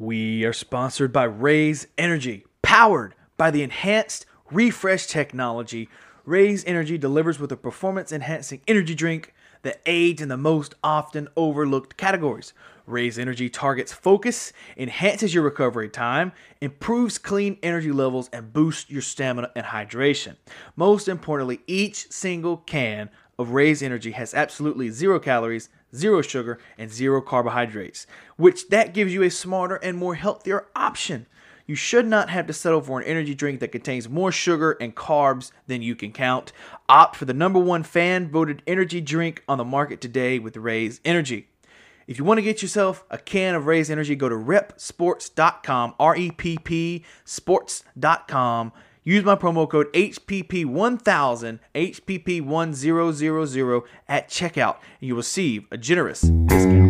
We are sponsored by Raze Energy, powered by the enhanced refresh technology. Raze Energy delivers with a performance enhancing energy drink that aids in the most often overlooked categories. Raze Energy targets focus, enhances your recovery time, improves clean energy levels, and boosts your stamina and hydration. Most importantly, each single can of Raze Energy has absolutely zero calories, zero sugar, and zero carbohydrates, which that gives you a smarter and more healthier option. You should not have to settle for an energy drink that contains more sugar and carbs than you can count. Opt for the number one fan voted energy drink on the market today with Raze Energy. If you want to get yourself a can of Raze Energy, go to reppsports.com, R E P P sports.com. Use my promo code HPP1000, HPP1000 at checkout, and you will receive a generous discount.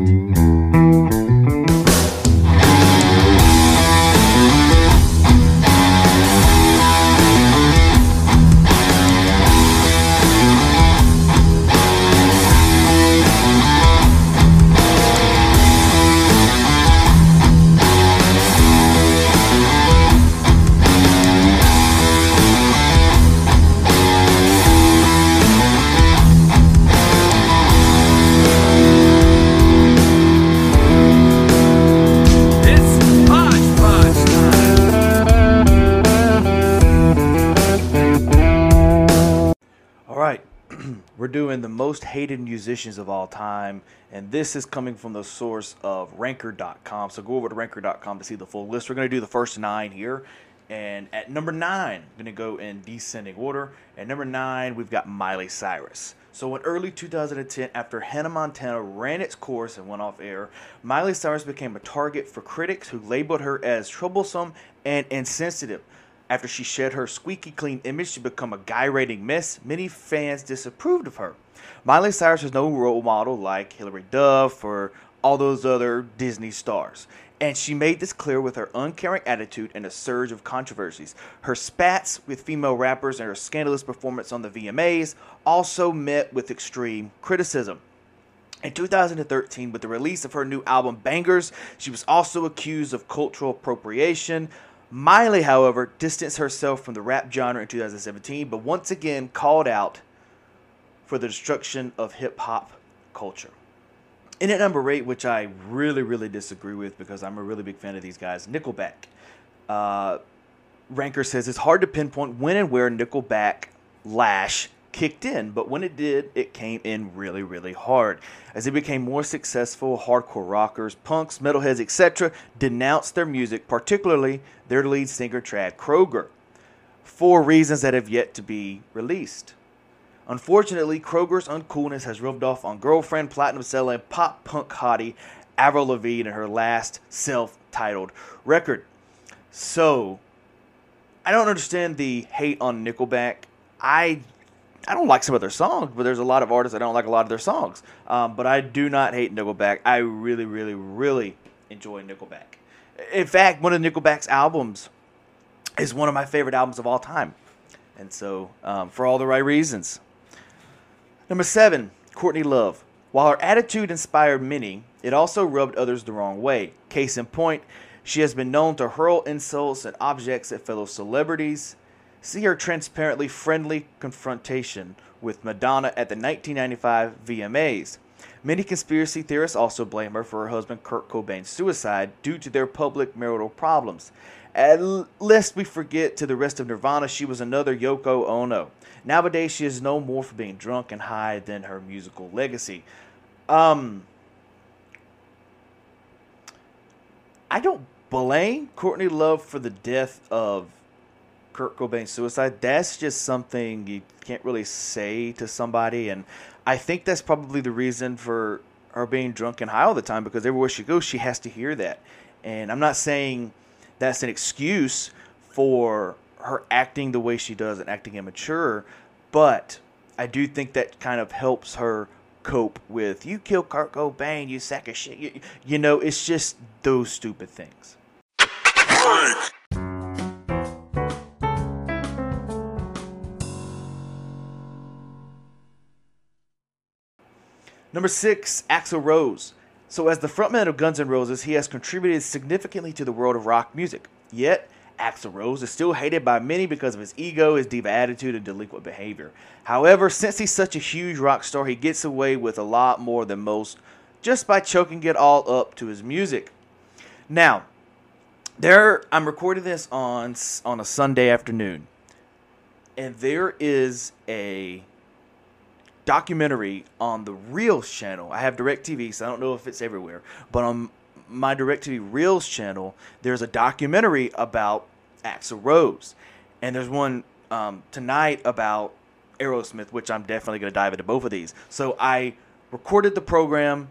We're doing the most hated musicians of all time, and this is coming from the source of Ranker.com. So go over to Ranker.com to see the full list. We're going to do the first nine here. And at number nine, I'm going to go in descending order. At number nine, we've got Miley Cyrus. So in early 2010, after Hannah Montana ran its course and went off air, Miley Cyrus became a target for critics who labeled her as troublesome and insensitive. After she shed her squeaky clean image to become a gyrating mess, many fans disapproved of her. Miley Cyrus is no role model like Hilary Duff or all those other Disney stars. And she made this clear with her uncaring attitude and a surge of controversies. Her spats with female rappers and her scandalous performance on the VMAs also met with extreme criticism. In 2013, with the release of her new album Bangerz, she was also accused of cultural appropriation. Miley, however, distanced herself from the rap genre in 2017, but once again called out for the destruction of hip hop culture. In at number eight, which I really, really disagree with because I'm a really big fan of these guys, Nickelback. Uh, Ranker says it's hard to pinpoint when and where Nickelback lash kicked in, but when it did, it came in really, really hard. As they became more successful, hardcore rockers, punks, metalheads, etc., denounced their music, particularly their lead singer, Chad Kroeger, for reasons that have yet to be released. Unfortunately, Kroeger's uncoolness has rubbed off on girlfriend, platinum selling pop punk hottie Avril Lavigne in her last self titled record. So, I don't understand the hate on Nickelback. I I don't like some of their songs, but there's a lot of artists I don't like a lot of their songs. Um, but I do not hate Nickelback. I really, really, really enjoy Nickelback. In fact, one of Nickelback's albums is one of my favorite albums of all time. And so, um, for all the right reasons. Number seven, Courtney Love. While her attitude inspired many, it also rubbed others the wrong way. Case in point, she has been known to hurl insults and objects at fellow celebrities. See her transparently friendly confrontation with Madonna at the 1995 VMAs. Many conspiracy theorists also blame her for her husband Kurt Cobain's suicide due to their public marital problems. At l- lest we forget to the rest of Nirvana, she was another Yoko Ono. Nowadays, she is no more for being drunk and high than her musical legacy. Um, I don't blame Courtney Love for the death of Kurt Cobain's suicide. That's just something you can't really say to somebody, and I think that's probably the reason for her being drunk and high all the time because everywhere she goes, she has to hear that. And I'm not saying that's an excuse for her acting the way she does and acting immature, but I do think that kind of helps her cope with you kill Kurt Cobain, you sack of shit. You, you know, it's just those stupid things. Number six, Axl Rose. So, as the frontman of Guns N' Roses, he has contributed significantly to the world of rock music. Yet, Axl Rose is still hated by many because of his ego, his diva attitude, and delinquent behavior. However, since he's such a huge rock star, he gets away with a lot more than most just by choking it all up to his music. Now, there I'm recording this on on a Sunday afternoon, and there is a documentary on the Reelz channel. I have DirecTV, so I don't know if it's everywhere, but on my DirecTV Reelz channel, there's a documentary about Axl Rose, and there's one um, tonight about Aerosmith, which I'm definitely going to dive into both of these. So I recorded the program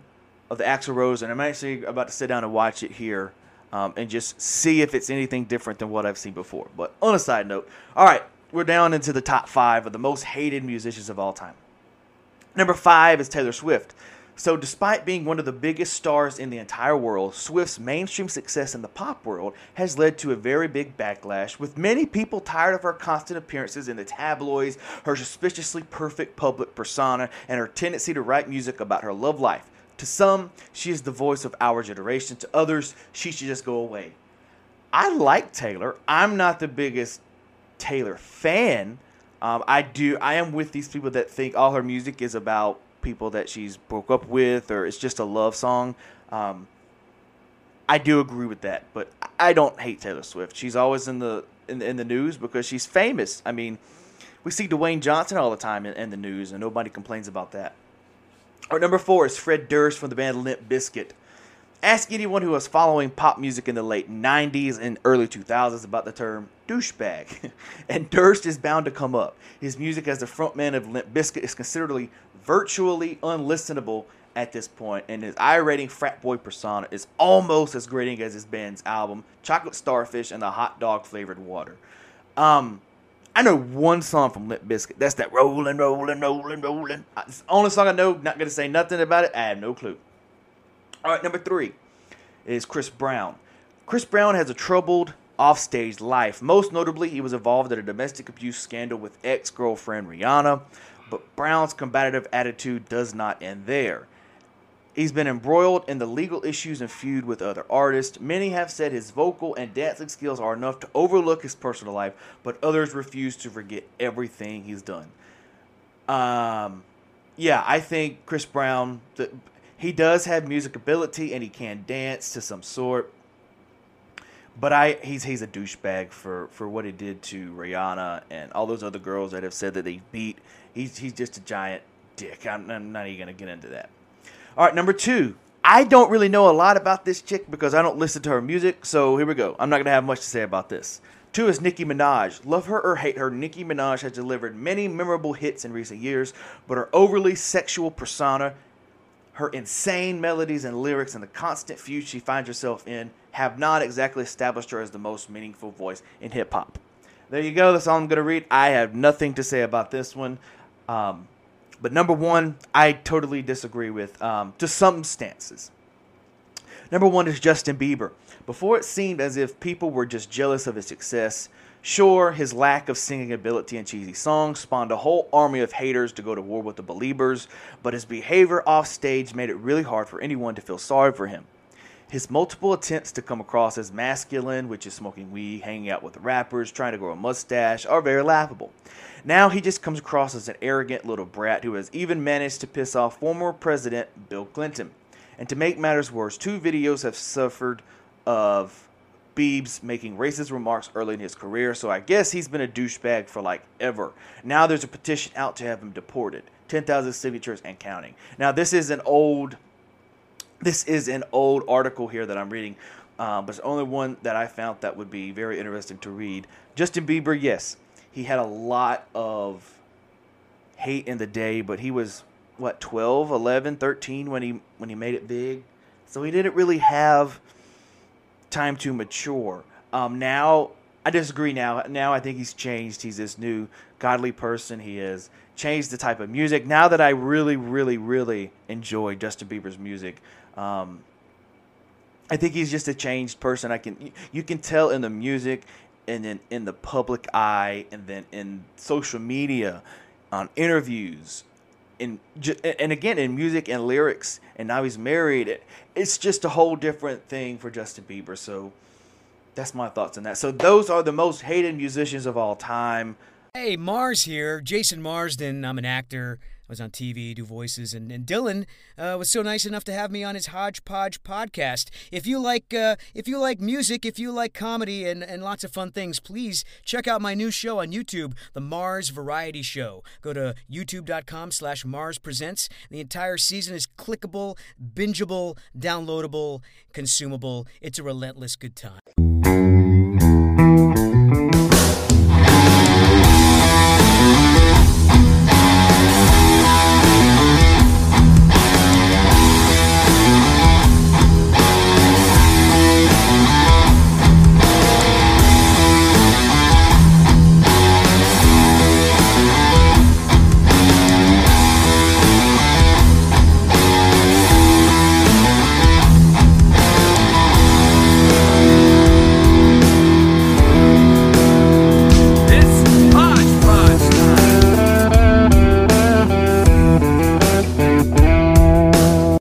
of the Axl Rose, and I'm actually about to sit down and watch it here. Um, and just see if it's anything different than what I've seen before. But on a side note, all right, we're down into the top five of the most hated musicians of all time. Number five is Taylor Swift. So, despite being one of the biggest stars in the entire world, Swift's mainstream success in the pop world has led to a very big backlash, with many people tired of her constant appearances in the tabloids, her suspiciously perfect public persona, and her tendency to write music about her love life. To some, she is the voice of our generation. To others, she should just go away. I like Taylor. I'm not the biggest Taylor fan. Um, I do. I am with these people that think all her music is about people that she's broke up with, or it's just a love song. Um, I do agree with that, but I don't hate Taylor Swift. She's always in the in, in the news because she's famous. I mean, we see Dwayne Johnson all the time in, in the news, and nobody complains about that. Our number four is Fred Durst from the band Limp Bizkit. Ask anyone who was following pop music in the late 90s and early 2000s about the term douchebag, and Durst is bound to come up. His music as the frontman of Limp Bizkit is considerably virtually unlistenable at this point, and his irating frat boy persona is almost as grating as his band's album, Chocolate Starfish and the Hot Dog Flavored Water. Um, I know one song from Limp Bizkit. That's that rolling, rolling, rolling, rolling. Uh, It's the only song I know. Not gonna say nothing about it. I have no clue. All right, number three is Chris Brown. Chris Brown has a troubled offstage life. Most notably, he was involved in a domestic abuse scandal with ex-girlfriend Rihanna. But Brown's combative attitude does not end there. He's been embroiled in the legal issues and feud with other artists. Many have said his vocal and dancing skills are enough to overlook his personal life, but others refuse to forget everything he's done. Um, yeah, I think Chris Brown, the, he does have music ability and he can dance to some sort. But I he's he's a douchebag for, for what he did to Rihanna and all those other girls that have said that they beat. He's he's just a giant dick. I'm, I'm not even gonna get into that. All right, number two. I don't really know a lot about this chick because I don't listen to her music. So here we go. I'm not gonna have much to say about this. Two is Nicki Minaj. Love her or hate her, Nicki Minaj has delivered many memorable hits in recent years, but her overly sexual persona, her insane melodies and lyrics, and the constant feud she finds herself in have not exactly established her as the most meaningful voice in hip hop. There you go. That's all I'm going to read. I have nothing to say about this one. Um, but number one, I totally disagree with um, to some stances. Number one is Justin Bieber. Before it seemed as if people were just jealous of his success, sure, his lack of singing ability and cheesy songs spawned a whole army of haters to go to war with the Beliebers, but his behavior off stage made it really hard for anyone to feel sorry for him. His multiple attempts to come across as masculine, which is smoking weed, hanging out with rappers, trying to grow a mustache, are very laughable. Now he just comes across as an arrogant little brat who has even managed to piss off former President Bill Clinton. And to make matters worse, two videos have suffered of Biebs making racist remarks early in his career, so I guess he's been a douchebag for like ever. Now there's a petition out to have him deported. 10,000 signatures and counting. Now this is an old this is an old article here that I'm reading, um, but it's the only one that I found that would be very interesting to read. Justin Bieber, yes, he had a lot of hate in the day, but he was what 12, 11, 13 when he when he made it big. So he didn't really have time to mature. Um, now I disagree. Now, now I think he's changed. He's this new godly person. He has changed the type of music. Now that I really, really, really enjoy Justin Bieber's music, um, I think he's just a changed person. I can you can tell in the music, and then in the public eye, and then in social media, on interviews, in and again in music and lyrics, and now he's married. It's just a whole different thing for Justin Bieber. So that's my thoughts on that. So those are the most hated musicians of all time. Hey, Mars here, Jason Marsden. I'm an actor. I was on TV, do voices, and, and Dylan uh, was so nice enough to have me on his Hodgepodge podcast. If you like, uh, if you like music, if you like comedy and, and lots of fun things, please check out my new show on YouTube, The Mars Variety Show. Go to youtube.com/slash Mars Presents. The entire season is clickable, bingeable, downloadable, consumable. It's a relentless good time.